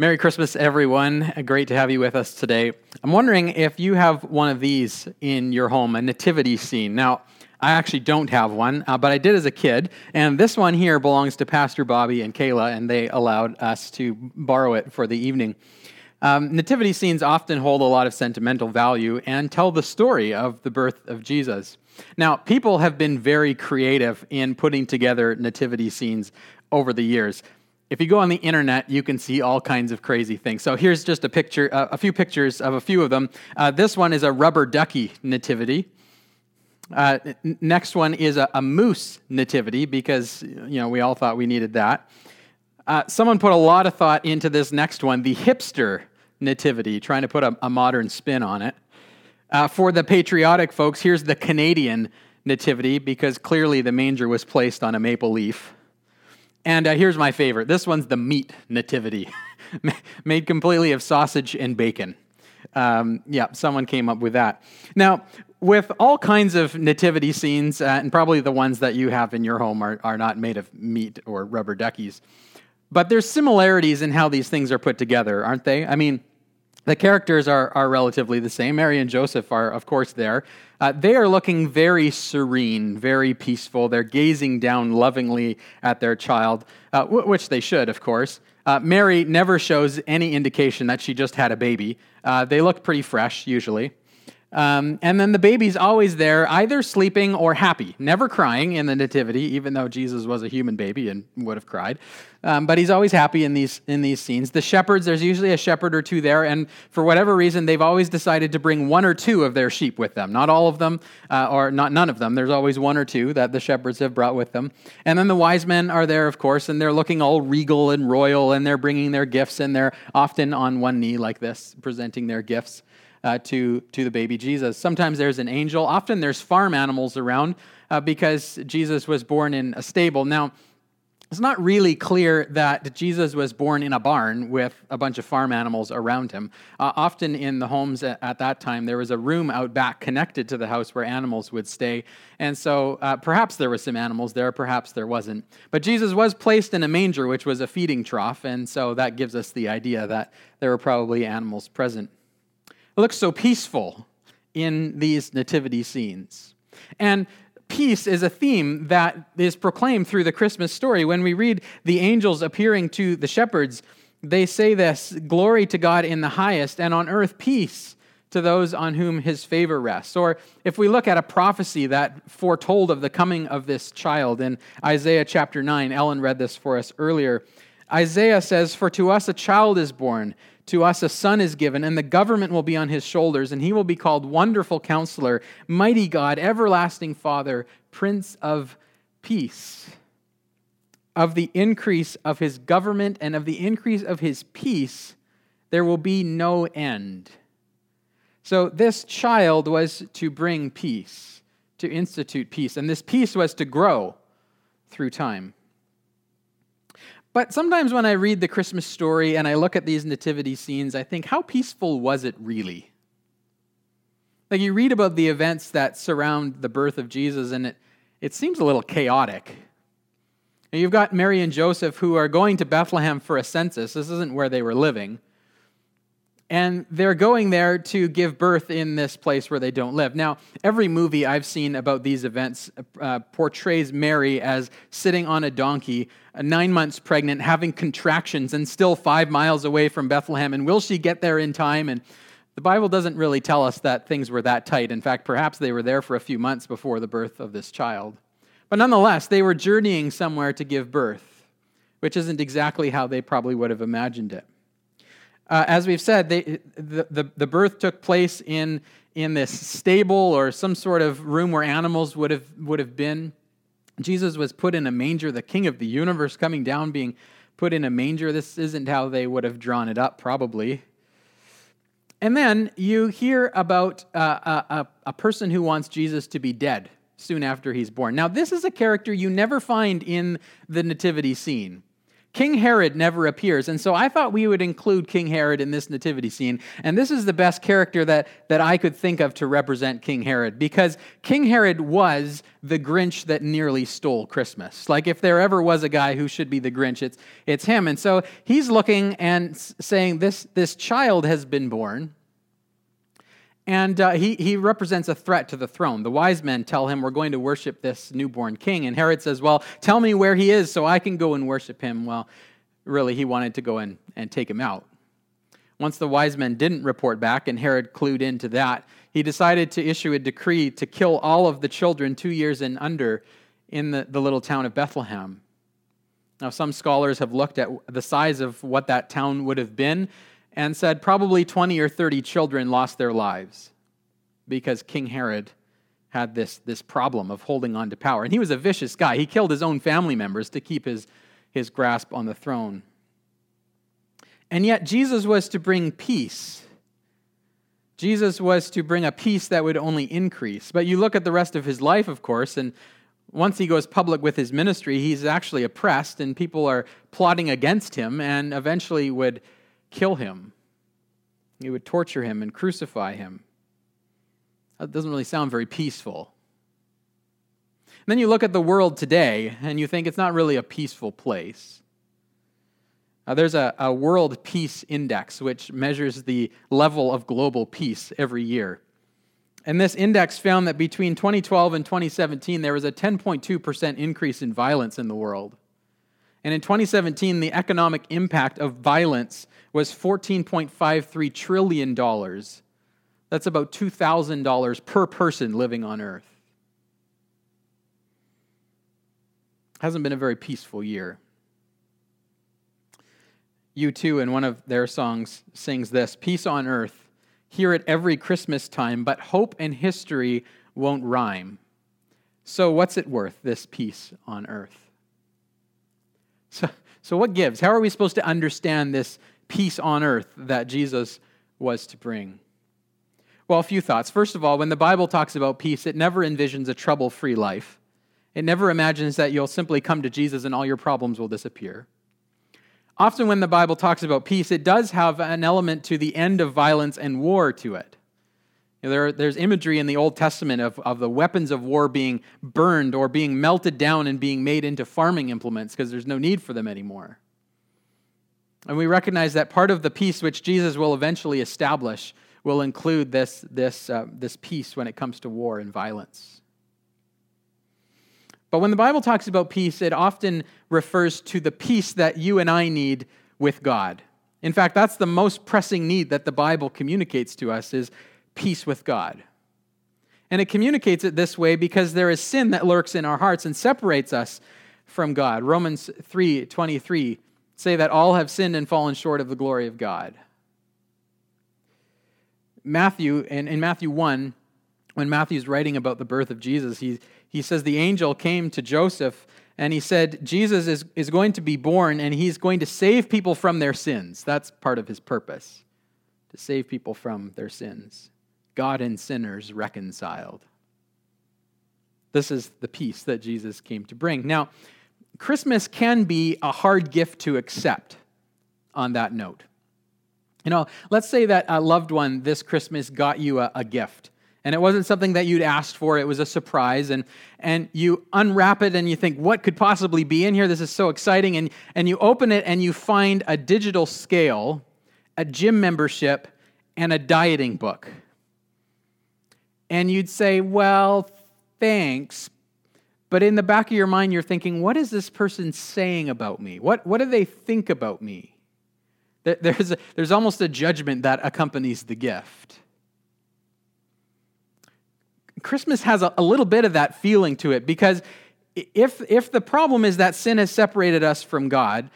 Merry Christmas, everyone. Great to have you with us today. I'm wondering if you have one of these in your home, a nativity scene. Now, I actually don't have one, uh, but I did as a kid. And this one here belongs to Pastor Bobby and Kayla, and they allowed us to borrow it for the evening. Um, nativity scenes often hold a lot of sentimental value and tell the story of the birth of Jesus. Now, people have been very creative in putting together nativity scenes over the years if you go on the internet, you can see all kinds of crazy things. So here's just a picture, uh, a few pictures of a few of them. Uh, this one is a rubber ducky nativity. Uh, n- next one is a, a, moose nativity because you know we all thought we needed that. Uh, someone put a lot of thought into this next one, the hipster nativity, trying to put a, a modern spin on it. Uh, for the patriotic folks, here's the Canadian nativity because clearly the manger was placed on a maple leaf. And uh, here's my favorite. This one's the meat nativity, made completely of sausage and bacon. Um, yeah, someone came up with that. Now, with all kinds of nativity scenes, uh, and probably the ones that you have in your home are, are not made of meat or rubber duckies, but there's similarities in how these things are put together, aren't they? I mean, the characters are, are relatively the same. Mary and Joseph are, of course, there. Uh, they are looking very serene, very peaceful. They're gazing down lovingly at their child, uh, w- which they should, of course. Uh, Mary never shows any indication that she just had a baby. Uh, they look pretty fresh, usually. Um, and then the baby's always there, either sleeping or happy, never crying in the nativity, even though Jesus was a human baby and would have cried. Um, but he's always happy in these in these scenes. The shepherds, there's usually a shepherd or two there, and for whatever reason, they've always decided to bring one or two of their sheep with them. Not all of them, uh, or not none of them. There's always one or two that the shepherds have brought with them. And then the wise men are there, of course, and they're looking all regal and royal, and they're bringing their gifts, and they're often on one knee like this, presenting their gifts uh, to, to the baby Jesus. Sometimes there's an angel. Often there's farm animals around uh, because Jesus was born in a stable. Now, it's not really clear that Jesus was born in a barn with a bunch of farm animals around him. Uh, often in the homes at, at, that time, there was a room out back connected to the house where animals would stay. And so uh, perhaps there were some animals there, perhaps there wasn't. But Jesus was placed in a manger, which was a feeding trough. And so that gives us the idea that there were probably animals present. It looks so peaceful in these nativity scenes. And peace is a theme that is proclaimed through the Christmas story. When we read the angels appearing to the shepherds, they say this Glory to God in the highest, and on earth peace to those on whom his favor rests. Or if we look at a prophecy that foretold of the coming of this child in Isaiah chapter 9, Ellen read this for us earlier. Isaiah says, For to us a child is born. To us a son is given, and the government will be on his shoulders, and he will be called Wonderful Counselor, Mighty God, Everlasting Father, Prince of Peace. Of the increase of his government and of the increase of his peace, there will be no end. So, this child was to bring peace, to institute peace, and this peace was to grow through time. But sometimes when I read the Christmas story and I look at these nativity scenes, I think, how peaceful was it really? Like you read about the events that surround the birth of Jesus, and it, it seems a little chaotic. And you've got Mary and Joseph who are going to Bethlehem for a census. This isn't where they were living. And they're going there to give birth in this place where they don't live. Now, every movie I've seen about these events uh, portrays Mary as sitting on a donkey, uh, nine months pregnant, having contractions, and still five miles away from Bethlehem. And will she get there in time? And the Bible doesn't really tell us that things were that tight. In fact, perhaps they were there for a few months before the birth of this child. But nonetheless, they were journeying somewhere to give birth, which isn't exactly how they probably would have imagined it. Uh, as we've said, they, the, the, the, birth took place in, in this stable or some sort of room where animals would have, would have been. Jesus was put in a manger, the king of the universe coming down, being put in a manger. This isn't how they would have drawn it up, probably. And then you hear about uh, a, a person who wants Jesus to be dead soon after he's born. Now, this is a character you never find in the nativity scene. King Herod never appears. And so I thought we would include King Herod in this nativity scene. And this is the best character that, that I could think of to represent King Herod because King Herod was the Grinch that nearly stole Christmas. Like if there ever was a guy who should be the Grinch, it's, it's him. And so he's looking and saying, This, this child has been born. And uh, he, he represents a threat to the throne. The wise men tell him, We're going to worship this newborn king. And Herod says, Well, tell me where he is so I can go and worship him. Well, really, he wanted to go in and take him out. Once the wise men didn't report back, and Herod clued into that, he decided to issue a decree to kill all of the children two years and under in the, the little town of Bethlehem. Now, some scholars have looked at the size of what that town would have been, and said probably 20 or 30 children lost their lives because King Herod had this, this problem of holding on to power. And he was a vicious guy. He killed his own family members to keep his, his grasp on the throne. And yet, Jesus was to bring peace. Jesus was to bring a peace that would only increase. But you look at the rest of his life, of course, and once he goes public with his ministry, he's actually oppressed, and people are plotting against him and eventually would kill him. He would torture him and crucify him. That doesn't really sound very peaceful. And then you look at the world today and you think it's not really a peaceful place. Uh, there's a, a World Peace Index which measures the level of global peace every year. And this index found that between 2012 and 2017, there was a 10.2% increase in violence in the world. And in 2017, the economic impact of violence was $14.53 trillion. That's about $2,000 per person living on Earth. Hasn't been a very peaceful year. U2, in one of their songs, sings this Peace on earth, hear it every Christmas time, but hope and history won't rhyme. So, what's it worth, this peace on earth? So, so, what gives? How are we supposed to understand this peace on earth that Jesus was to bring? Well, a few thoughts. First of all, when the Bible talks about peace, it never envisions a trouble free life. It never imagines that you'll simply come to Jesus and all your problems will disappear. Often, when the Bible talks about peace, it does have an element to the end of violence and war to it. You know, there, there's imagery in the Old Testament of, of the weapons of war being burned or being melted down and being made into farming implements because there's no need for them anymore. And we recognize that part of the peace which Jesus will eventually establish will include this, this, uh, this peace when it comes to war and violence. But when the Bible talks about peace, it often refers to the peace that you and I need with God. In fact, that's the most pressing need that the Bible communicates to us is peace with God. And it communicates it this way because there is sin that lurks in our hearts and separates us from God. Romans 3:23 say that all have sinned and fallen short of the glory of God. Matthew, in, in Matthew 1, when Matthew's writing about the birth of Jesus, he, he says the angel came to Joseph and he said, Jesus is, is going to be born and he's going to save people from their sins. That's part of his purpose, to save people from their sins. God and sinners reconciled. This is the peace that Jesus came to bring. Now, Christmas can be a hard gift to accept on that note. You know, let's say that a loved one this Christmas got you a, a gift and it wasn't something that you'd asked for it was a surprise and and you unwrap it and you think what could possibly be in here this is so exciting and and you open it and you find a digital scale a gym membership and a dieting book and you'd say, Well, thanks. But in the back of your mind, you're thinking, What is this person saying about me? What, what do they think about me? There's, a, there's almost a judgment that accompanies the gift. Christmas has a, a little bit of that feeling to it because if, if the problem is that sin has separated us from God,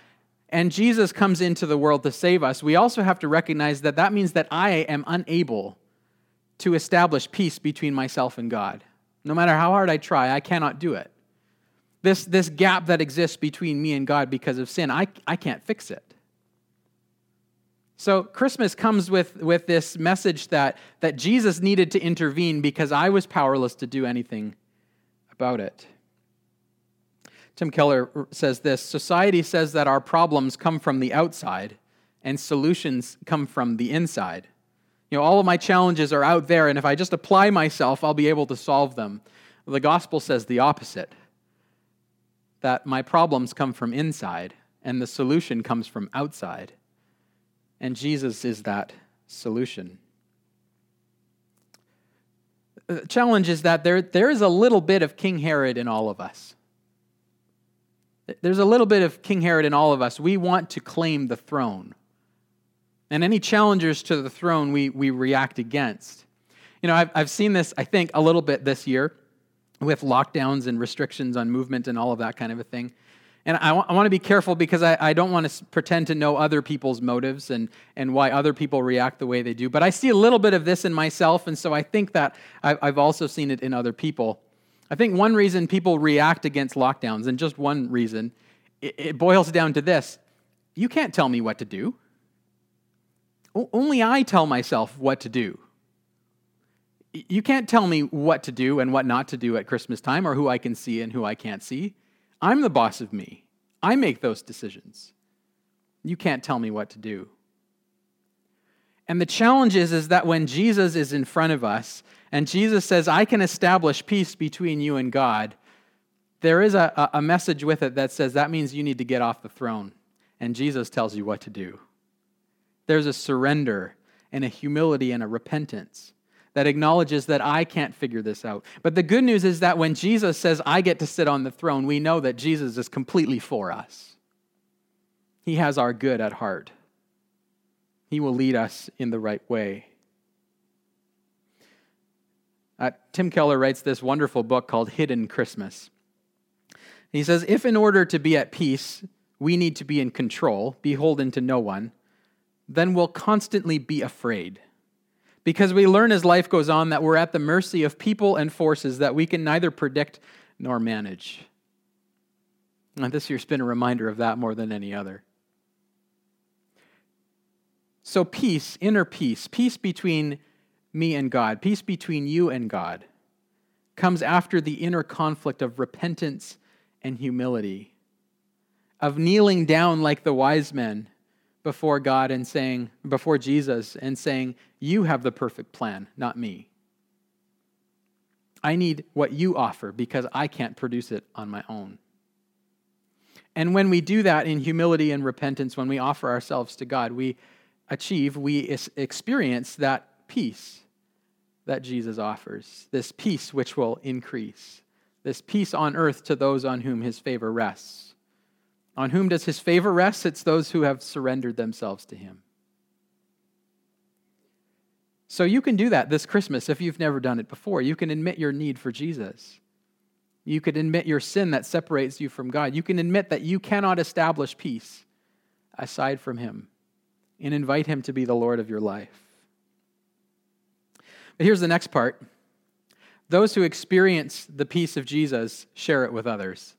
and Jesus comes into the world to save us, we also have to recognize that that means that I am unable to establish peace between myself and God. No matter how hard I try, I cannot do it. This, this gap that exists between me and God because of sin, I, I can't fix it. So Christmas comes with, with this message that, that Jesus needed to intervene because I was powerless to do anything about it. Tim Keller says this Society says that our problems come from the outside and solutions come from the inside. You know, all of my challenges are out there, and if I just apply myself, I'll be able to solve them. The gospel says the opposite that my problems come from inside, and the solution comes from outside. And Jesus is that solution. The challenge is that there, there is a little bit of King Herod in all of us. There's a little bit of King Herod in all of us. We want to claim the throne. And any challengers to the throne, we, we react against. You know, I've, I've seen this, I think, a little bit this year with lockdowns and restrictions on movement and all of that kind of a thing. And I, w- I want to be careful because I, I don't want to pretend to know other people's motives and, and why other people react the way they do. But I see a little bit of this in myself, and so I think that I, I've also seen it in other people. I think one reason people react against lockdowns, and just one reason, it, it boils down to this you can't tell me what to do. Only I tell myself what to do. You can't tell me what to do and what not to do at Christmas time or who I can see and who I can't see. I'm the boss of me. I make those decisions. You can't tell me what to do. And the challenge is, is that when Jesus is in front of us and Jesus says, I can establish peace between you and God, there is a, a message with it that says that means you need to get off the throne. And Jesus tells you what to do. There's a surrender and a humility and a repentance that acknowledges that I can't figure this out. But the good news is that when Jesus says, I get to sit on the throne, we know that Jesus is completely for us. He has our good at heart, He will lead us in the right way. Uh, Tim Keller writes this wonderful book called Hidden Christmas. He says, If in order to be at peace, we need to be in control, beholden to no one, then we'll constantly be afraid because we learn as life goes on that we're at the mercy of people and forces that we can neither predict nor manage. And this year's been a reminder of that more than any other. So, peace, inner peace, peace between me and God, peace between you and God, comes after the inner conflict of repentance and humility, of kneeling down like the wise men before God and saying, before Jesus, and saying, You have the perfect plan, not me. I need what you offer because I can't produce it on my own. And when we do that in humility and repentance, when we offer ourselves to God, we achieve, we experience that peace that Jesus offers, this peace which will increase, this peace on earth to those on whom his favor rests. On whom does his favor rest? It's those who have surrendered themselves to him. So you can do that this Christmas if you've never done it before. You can admit your need for Jesus. You can admit your sin that separates you from God. You can admit that you cannot establish peace aside from him and invite him to be the Lord of your life. But here's the next part those who experience the peace of Jesus share it with others.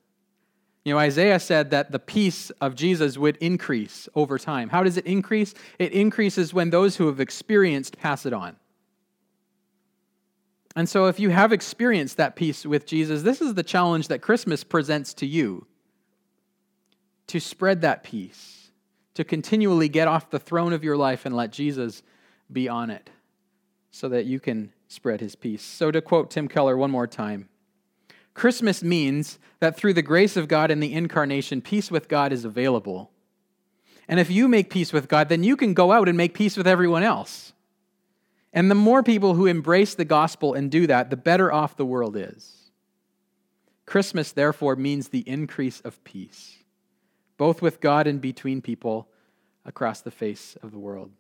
You know, Isaiah said that the peace of Jesus would increase over time. How does it increase? It increases when those who have experienced pass it on. And so, if you have experienced that peace with Jesus, this is the challenge that Christmas presents to you to spread that peace, to continually get off the throne of your life and let Jesus be on it so that you can spread his peace. So, to quote Tim Keller one more time, Christmas means that through the grace of God and the incarnation, peace with God is available. And if you make peace with God, then you can go out and make peace with everyone else. And the more people who embrace the gospel and do that, the better off the world is. Christmas, therefore, means the increase of peace, both with God and between people across the face of the world.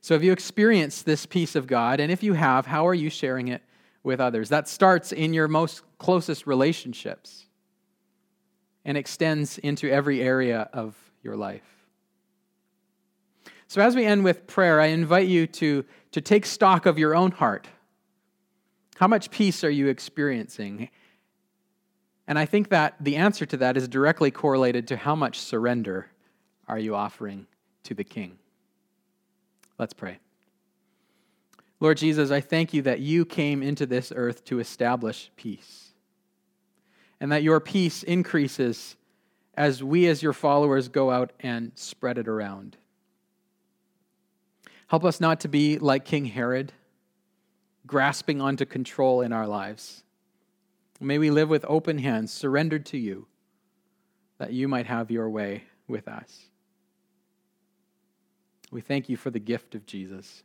So, have you experienced this peace of God? And if you have, how are you sharing it with others. That starts in your most closest relationships and extends into every area of your life. So, as we end with prayer, I invite you to, to take stock of your own heart. How much peace are you experiencing? And I think that the answer to that is directly correlated to how much surrender are you offering to the King. Let's pray. Lord Jesus, I thank you that you came into this earth to establish peace. and that your peace increases as we, as your followers, go out and spread it around. Help us not to be like King Herod, grasping onto control in our lives. May we live with open hands, surrendered to you, that you might have your way with us. We thank you for the gift of Jesus.